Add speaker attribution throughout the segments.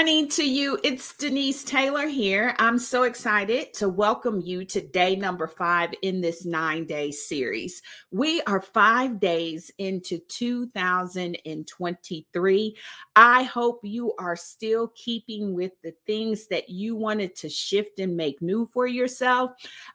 Speaker 1: morning to you. It's Denise Taylor here. I'm so excited to welcome you to day number five in this nine day series. We are five days into 2023. I hope you are still keeping with the things that you wanted to shift and make new for yourself.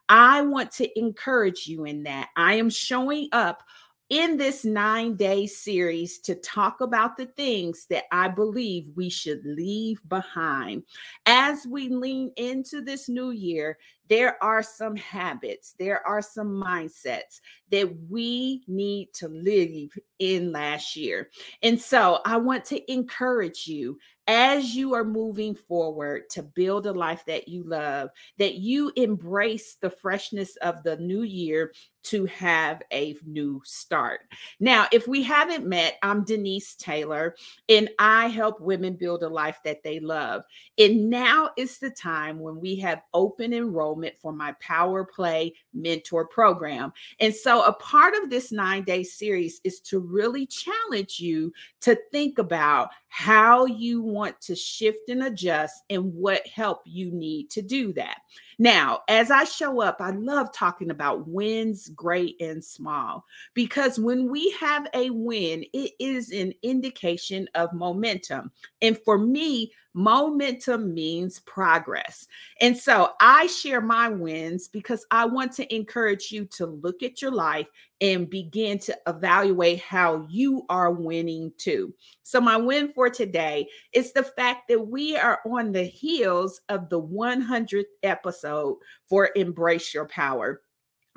Speaker 1: I want to encourage you in that. I am showing up in this nine day series to talk about the things that I believe we should leave behind. As we lean into this new year, there are some habits, there are some mindsets that we need to live in last year. And so I want to encourage you as you are moving forward to build a life that you love, that you embrace the freshness of the new year to have a new start. Now, if we haven't met, I'm Denise Taylor, and I help women build a life that they love. And now is the time when we have open enrollment for my Power Play Mentor Program. And so, a part of this nine day series is to really challenge you to think about how you want to shift and adjust and what help you need to do that. Now, as I show up, I love talking about wins, great and small, because when we have a win, it is an indication of momentum. And for me, Momentum means progress. And so I share my wins because I want to encourage you to look at your life and begin to evaluate how you are winning too. So, my win for today is the fact that we are on the heels of the 100th episode for Embrace Your Power.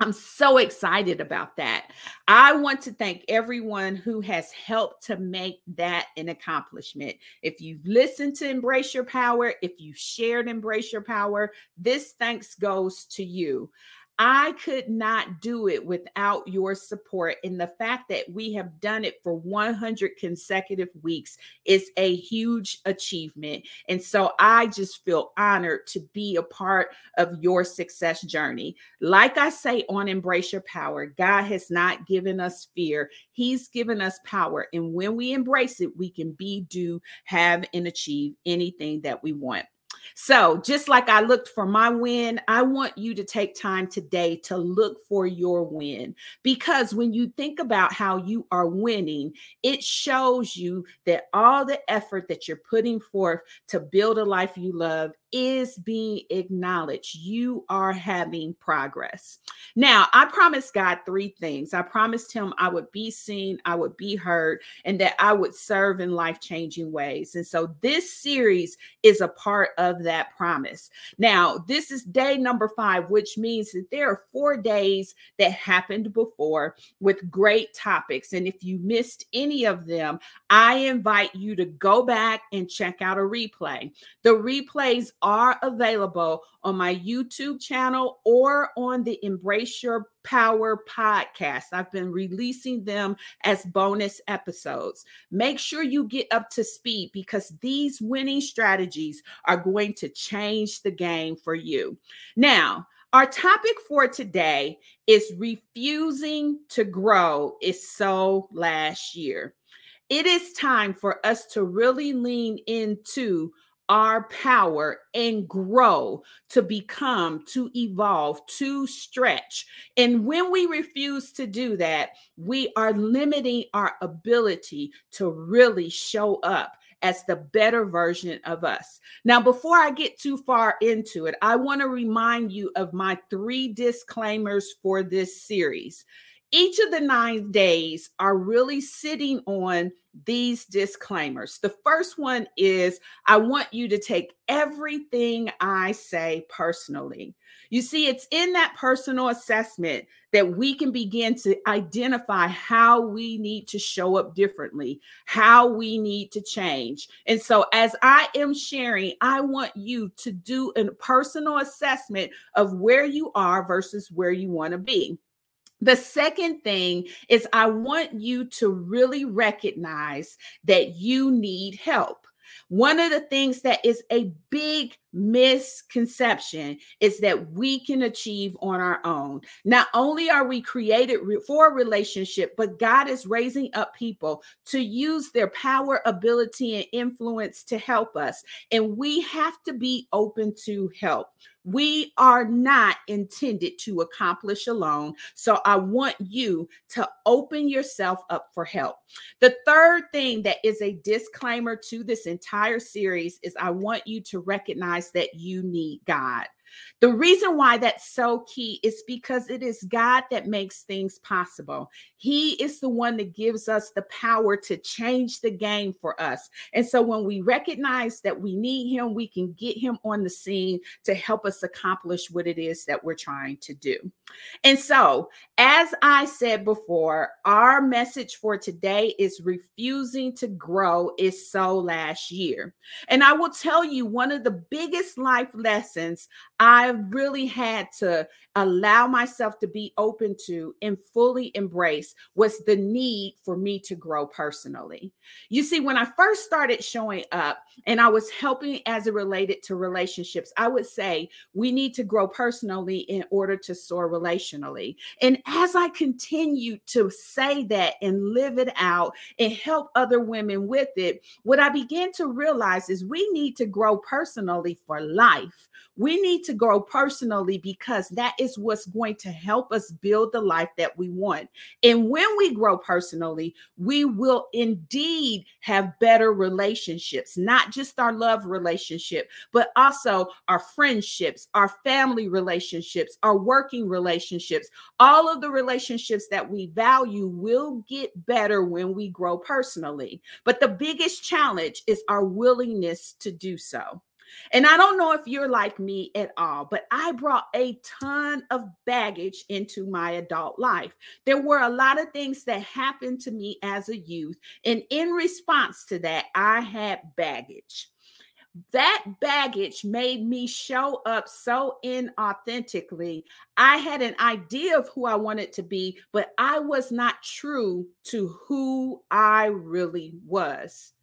Speaker 1: I'm so excited about that. I want to thank everyone who has helped to make that an accomplishment. If you've listened to Embrace Your Power, if you've shared Embrace Your Power, this thanks goes to you. I could not do it without your support. And the fact that we have done it for 100 consecutive weeks is a huge achievement. And so I just feel honored to be a part of your success journey. Like I say on Embrace Your Power, God has not given us fear, He's given us power. And when we embrace it, we can be, do, have, and achieve anything that we want. So, just like I looked for my win, I want you to take time today to look for your win. Because when you think about how you are winning, it shows you that all the effort that you're putting forth to build a life you love is being acknowledged. You are having progress. Now, I promised God three things. I promised Him I would be seen, I would be heard, and that I would serve in life changing ways. And so this series is a part of that promise. Now, this is day number five, which means that there are four days that happened before with great topics. And if you missed any of them, I invite you to go back and check out a replay. The replays are available on my YouTube channel or on the Embrace Your Power podcast. I've been releasing them as bonus episodes. Make sure you get up to speed because these winning strategies are going to change the game for you. Now, our topic for today is refusing to grow is so last year. It is time for us to really lean into our power and grow to become, to evolve, to stretch. And when we refuse to do that, we are limiting our ability to really show up as the better version of us. Now, before I get too far into it, I want to remind you of my three disclaimers for this series. Each of the nine days are really sitting on these disclaimers. The first one is I want you to take everything I say personally. You see, it's in that personal assessment that we can begin to identify how we need to show up differently, how we need to change. And so, as I am sharing, I want you to do a personal assessment of where you are versus where you want to be. The second thing is, I want you to really recognize that you need help. One of the things that is a big misconception is that we can achieve on our own. Not only are we created for a relationship, but God is raising up people to use their power, ability, and influence to help us. And we have to be open to help. We are not intended to accomplish alone. So I want you to open yourself up for help. The third thing that is a disclaimer to this entire series is I want you to recognize that you need God. The reason why that's so key is because it is God that makes things possible. He is the one that gives us the power to change the game for us. And so when we recognize that we need Him, we can get Him on the scene to help us accomplish what it is that we're trying to do. And so, as I said before, our message for today is refusing to grow is so last year. And I will tell you one of the biggest life lessons I really had to allow myself to be open to and fully embrace was the need for me to grow personally. You see, when I first started showing up and I was helping as it related to relationships, I would say we need to grow personally in order to soar relationally. And as I continued to say that and live it out and help other women with it, what I began to realize is we need to grow personally for life. We need to grow personally because that is what's going to help us build the life that we want. And when we grow personally, we will indeed have better relationships, not just our love relationship, but also our friendships, our family relationships, our working relationships. All of the relationships that we value will get better when we grow personally. But the biggest challenge is our willingness to do so. And I don't know if you're like me at all, but I brought a ton of baggage into my adult life. There were a lot of things that happened to me as a youth. And in response to that, I had baggage that baggage made me show up so inauthentically. I had an idea of who I wanted to be, but I was not true to who I really was.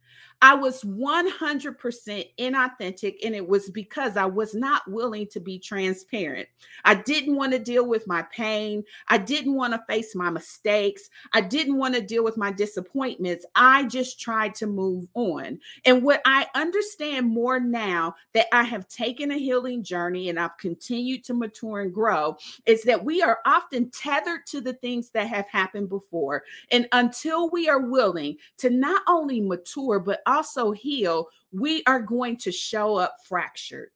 Speaker 1: I was 100% inauthentic, and it was because I was not willing to be transparent. I didn't want to deal with my pain. I didn't want to face my mistakes. I didn't want to deal with my disappointments. I just tried to move on. And what I understand more now that I have taken a healing journey and I've continued to mature and grow is that we are often tethered to the things that have happened before. And until we are willing to not only mature, but also heal, we are going to show up fractured.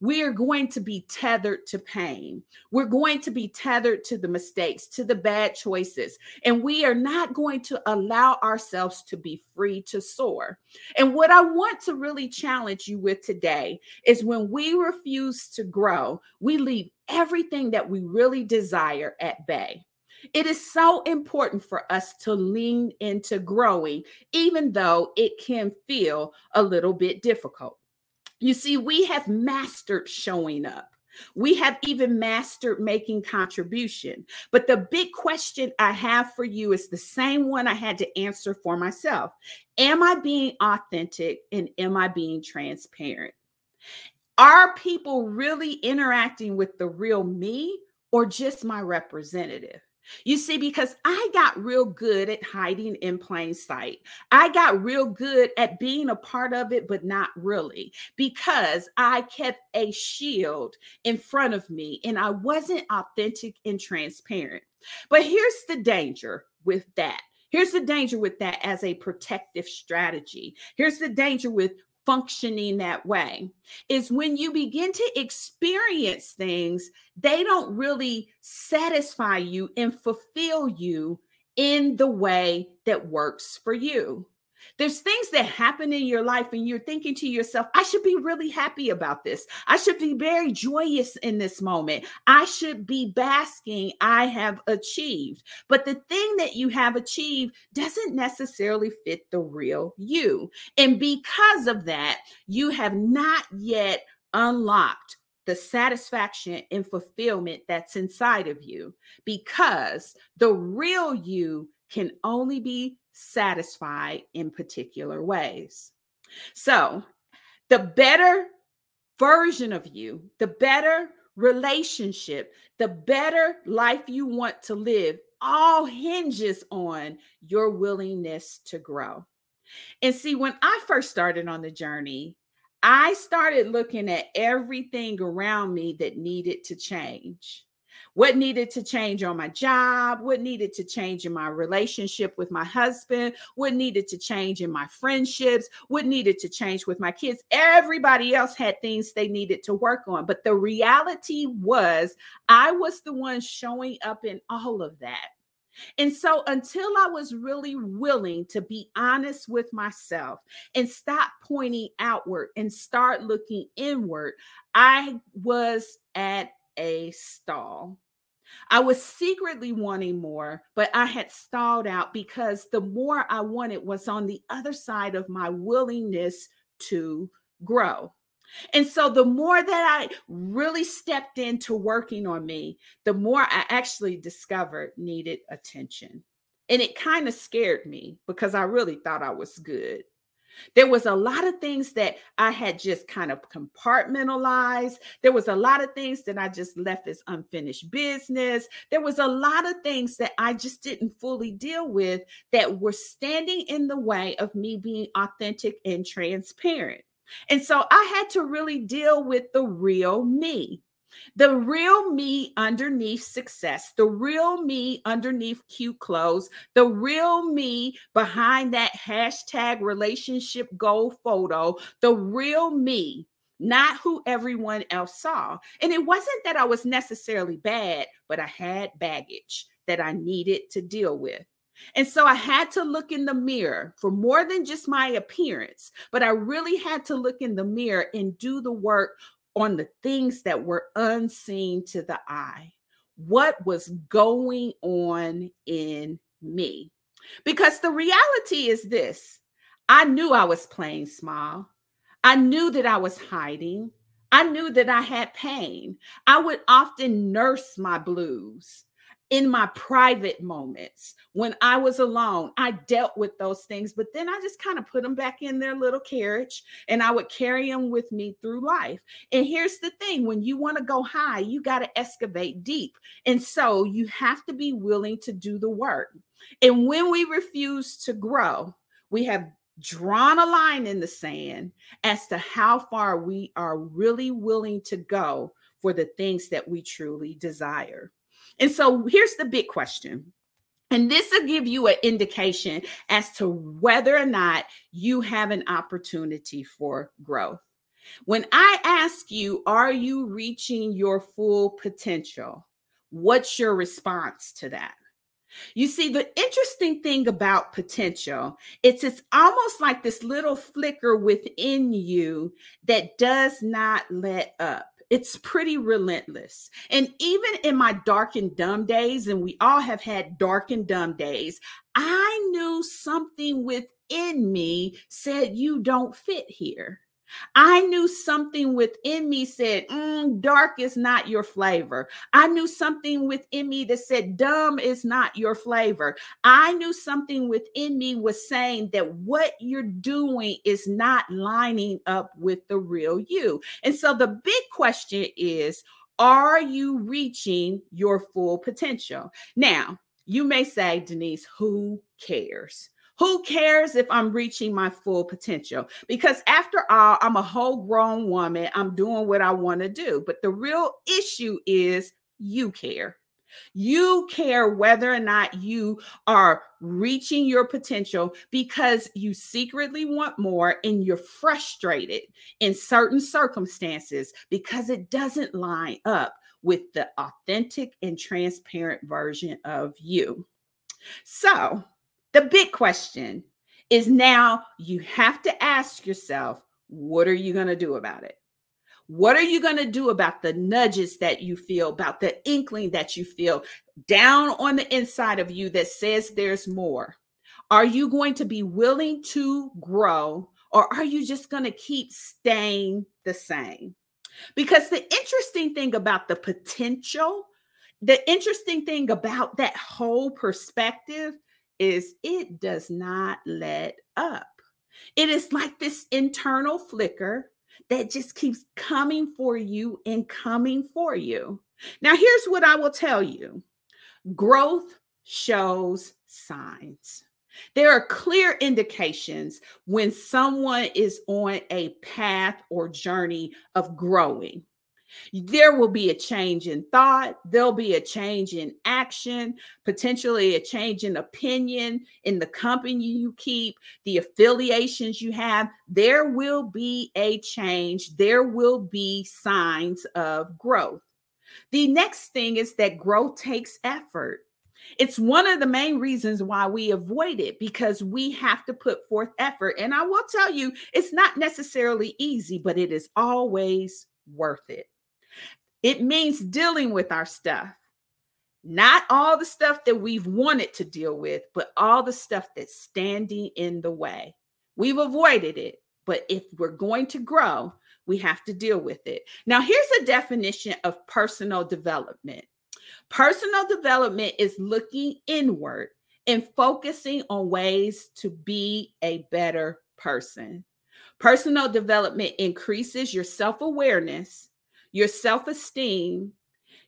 Speaker 1: We are going to be tethered to pain. We're going to be tethered to the mistakes, to the bad choices. And we are not going to allow ourselves to be free to soar. And what I want to really challenge you with today is when we refuse to grow, we leave everything that we really desire at bay. It is so important for us to lean into growing, even though it can feel a little bit difficult. You see, we have mastered showing up. We have even mastered making contribution. But the big question I have for you is the same one I had to answer for myself. Am I being authentic and am I being transparent? Are people really interacting with the real me or just my representative? You see, because I got real good at hiding in plain sight. I got real good at being a part of it, but not really, because I kept a shield in front of me and I wasn't authentic and transparent. But here's the danger with that. Here's the danger with that as a protective strategy. Here's the danger with functioning that way is when you begin to experience things, they don't really satisfy you and fulfill you in the way that works for you. There's things that happen in your life, and you're thinking to yourself, I should be really happy about this. I should be very joyous in this moment. I should be basking, I have achieved. But the thing that you have achieved doesn't necessarily fit the real you. And because of that, you have not yet unlocked the satisfaction and fulfillment that's inside of you because the real you can only be satisfied in particular ways. So, the better version of you, the better relationship, the better life you want to live, all hinges on your willingness to grow. And see, when I first started on the journey, I started looking at everything around me that needed to change what needed to change on my job, what needed to change in my relationship with my husband, what needed to change in my friendships, what needed to change with my kids. Everybody else had things they needed to work on. But the reality was, I was the one showing up in all of that. And so, until I was really willing to be honest with myself and stop pointing outward and start looking inward, I was at a stall. I was secretly wanting more, but I had stalled out because the more I wanted was on the other side of my willingness to grow. And so the more that I really stepped into working on me, the more I actually discovered needed attention. And it kind of scared me because I really thought I was good. There was a lot of things that I had just kind of compartmentalized. There was a lot of things that I just left as unfinished business. There was a lot of things that I just didn't fully deal with that were standing in the way of me being authentic and transparent. And so I had to really deal with the real me. The real me underneath success, the real me underneath cute clothes, the real me behind that hashtag relationship goal photo, the real me, not who everyone else saw. And it wasn't that I was necessarily bad, but I had baggage that I needed to deal with. And so I had to look in the mirror for more than just my appearance, but I really had to look in the mirror and do the work on the things that were unseen to the eye. What was going on in me? Because the reality is this I knew I was playing small. I knew that I was hiding. I knew that I had pain. I would often nurse my blues in my private moments when I was alone, I dealt with those things, but then I just kind of put them back in their little carriage and I would carry them with me through life. And here's the thing when you want to go high, you got to excavate deep. And so you have to be willing to do the work. And when we refuse to grow, we have drawn a line in the sand as to how far we are really willing to go for the things that we truly desire. And so here's the big question. And this will give you an indication as to whether or not you have an opportunity for growth. When I ask you, are you reaching your full potential? What's your response to that? You see, the interesting thing about potential, it's it's almost like this little flicker within you that does not let up it's pretty relentless. And even in my dark and dumb days, and we all have had dark and dumb days, I knew something within me said, You don't fit here. I knew something within me said, mm, dark is not your flavor. I knew something within me that said, dumb is not your flavor. I knew something within me was saying that what you're doing is not lining up with the real you. And so the big question is, are you reaching your full potential? Now, you may say, Denise, who cares? Who cares if I'm reaching my full potential? Because after all, I'm a whole grown woman. I'm doing what I want to do. But the real issue is you care. You care whether or not you are reaching your potential because you secretly want more and you're frustrated in certain circumstances because it doesn't line up with the authentic and transparent version of you. So, the big question is now you have to ask yourself, what are you going to do about it? What are you going to do about the nudges that you feel, about the inkling that you feel down on the inside of you that says there's more? Are you going to be willing to grow or are you just going to keep staying the same? Because the interesting thing about the potential, the interesting thing about that whole perspective is it does not let up. It is like this internal flicker that just keeps coming for you and coming for you. Now, here's what I will tell you growth shows signs. There are clear indications when someone is on a path or journey of growing. There will be a change in thought, there'll be a change in action, potentially a change in opinion in the company you keep, the affiliations you have. There will be a change, there will be signs of growth. The next thing is that growth takes effort. It's one of the main reasons why we avoid it because we have to put forth effort. And I will tell you, it's not necessarily easy, but it is always worth it. It means dealing with our stuff. Not all the stuff that we've wanted to deal with, but all the stuff that's standing in the way. We've avoided it, but if we're going to grow, we have to deal with it. Now, here's a definition of personal development personal development is looking inward and focusing on ways to be a better person. Personal development increases your self awareness your self esteem,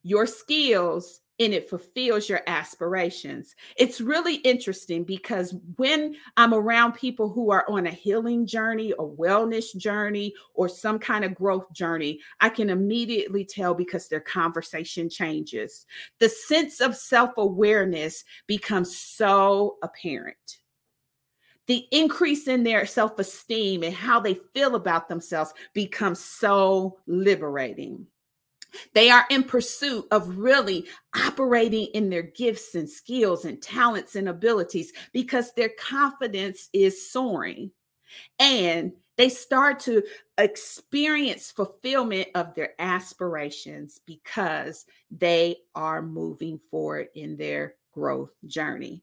Speaker 1: your skills, and it fulfills your aspirations. It's really interesting because when I'm around people who are on a healing journey, a wellness journey, or some kind of growth journey, I can immediately tell because their conversation changes. The sense of self awareness becomes so apparent the increase in their self esteem and how they feel about themselves becomes so liberating. They are in pursuit of really operating in their gifts and skills and talents and abilities because their confidence is soaring. And they start to experience fulfillment of their aspirations because they are moving forward in their growth journey.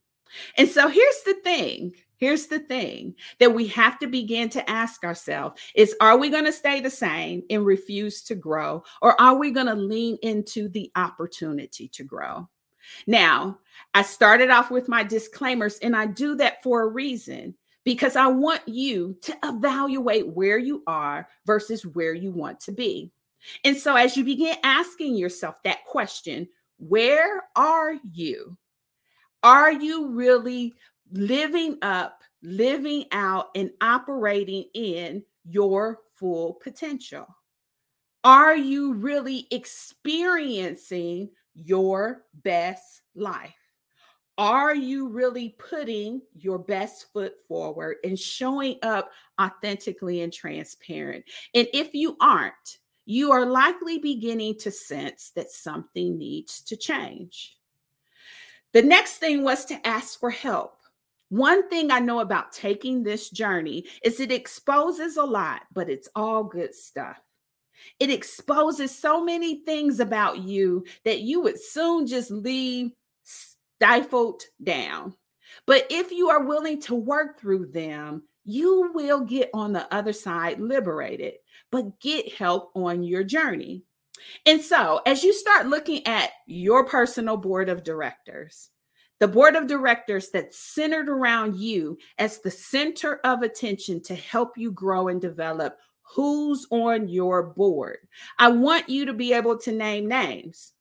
Speaker 1: And so here's the thing Here's the thing that we have to begin to ask ourselves is are we going to stay the same and refuse to grow or are we going to lean into the opportunity to grow? Now, I started off with my disclaimers and I do that for a reason because I want you to evaluate where you are versus where you want to be. And so as you begin asking yourself that question, where are you? Are you really living up, living out, and operating in your full potential? Are you really experiencing your best life? Are you really putting your best foot forward and showing up authentically and transparent? And if you aren't, you are likely beginning to sense that something needs to change. The next thing was to ask for help. One thing I know about taking this journey is it exposes a lot, but it's all good stuff. It exposes so many things about you that you would soon just leave stifled down. But if you are willing to work through them, you will get on the other side liberated, but get help on your journey. And so, as you start looking at your personal board of directors, the board of directors that's centered around you as the center of attention to help you grow and develop who's on your board. I want you to be able to name names.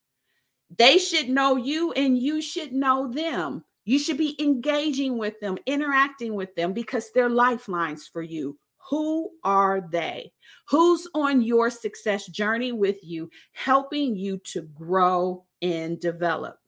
Speaker 1: They should know you and you should know them. You should be engaging with them, interacting with them because they're lifelines for you. Who are they? Who's on your success journey with you, helping you to grow and develop?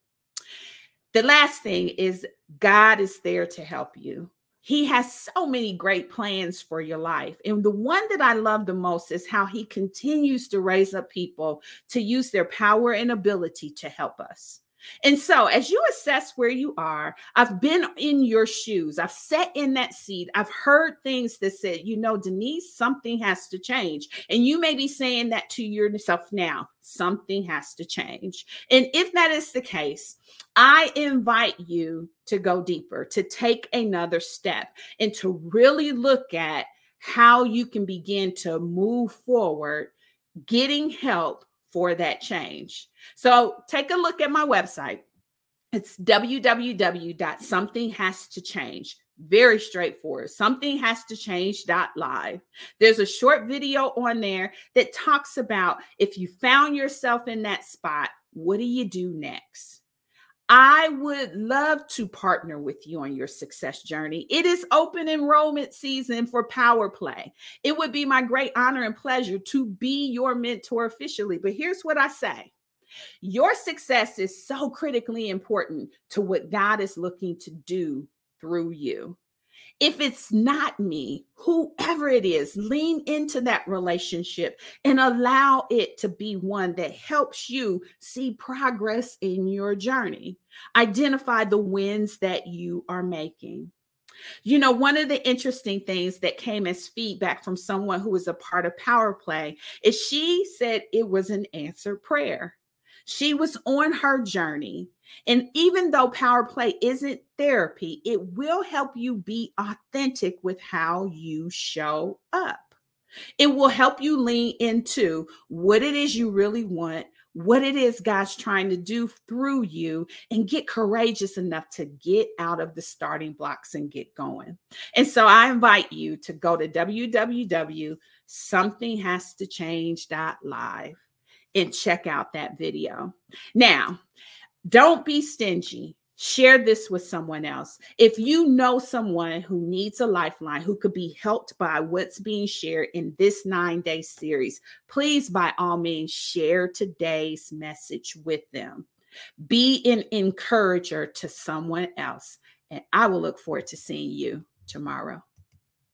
Speaker 1: The last thing is God is there to help you. He has so many great plans for your life. And the one that I love the most is how he continues to raise up people to use their power and ability to help us. And so, as you assess where you are, I've been in your shoes. I've sat in that seat. I've heard things that said, you know, Denise, something has to change. And you may be saying that to yourself now something has to change. And if that is the case, I invite you to go deeper, to take another step, and to really look at how you can begin to move forward, getting help for that change. So take a look at my website. It's www.somethinghastoChange. very straightforward. Something has to change. Live. There's a short video on there that talks about if you found yourself in that spot, what do you do next? I would love to partner with you on your success journey. It is open enrollment season for Power Play. It would be my great honor and pleasure to be your mentor officially. But here's what I say your success is so critically important to what God is looking to do through you. If it's not me, whoever it is, lean into that relationship and allow it to be one that helps you see progress in your journey. Identify the wins that you are making. You know, one of the interesting things that came as feedback from someone who was a part of Power Play is she said it was an answered prayer. She was on her journey. And even though power play isn't therapy, it will help you be authentic with how you show up. It will help you lean into what it is you really want, what it is God's trying to do through you, and get courageous enough to get out of the starting blocks and get going. And so I invite you to go to www.somethinghastoChange.live and check out that video. Now, don't be stingy. Share this with someone else. If you know someone who needs a lifeline, who could be helped by what's being shared in this nine day series, please, by all means, share today's message with them. Be an encourager to someone else. And I will look forward to seeing you tomorrow.